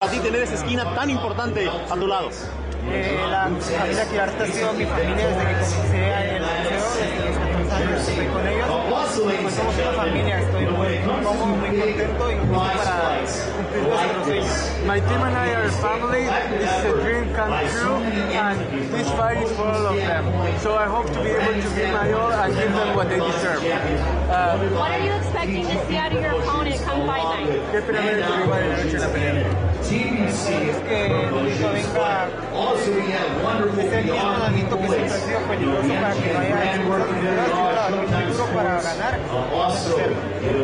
para ti tener esa esquina tan importante a tu lado? Eh, la familia Quirarte ha sido mi familia desde que comencé en el museo, desde los 14 años estoy con ellos. Pues somos una familia, estoy muy cómodo, muy contento y listo para cumplir nuestros sueños. My team and I are a family. This is a dream come true, and this fight is for all of them. So I hope to be able to give my all and give them what they deserve. Uh, What are you expecting to see out of your opponent come fight night? ¿Qué esperamos de tu rival que Lolito venga de ser el mismo que siempre ha sido peligroso para que no haya esfuerzos duro para ganar.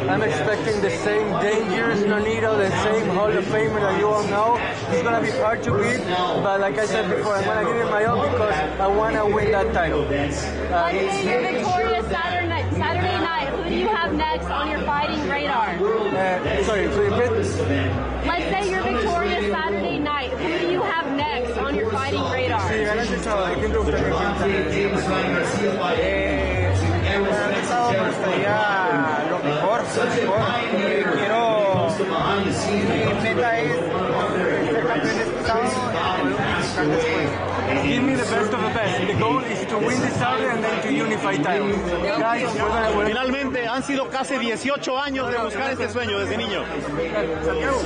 I'm expecting the same dangerous Nonito, the same Hall of Famer that you all know. It's gonna be hard to beat, but like I said before, I'm gonna give it my all because I wanna win that title. Let's say you're victorious Saturday night, Saturday night. Who do you have next on your fighting radar? Uh, sorry, so repeat. Let's say you're victorious ganas el sábado, ¿quién te gustaría enfrentar? Eh, me gustaría lo mejor, lo mejor. Eh, quiero, mi meta es ser campeón este sábado y poder unificar después. Give me the best of the best. The goal is to win this Saturday and then to unify. Guys. Finalmente han sido casi 18 años de buscar este sueño desde niño. Santiago,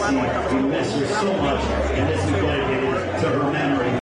We miss her so much, and this is dedicated to her memory.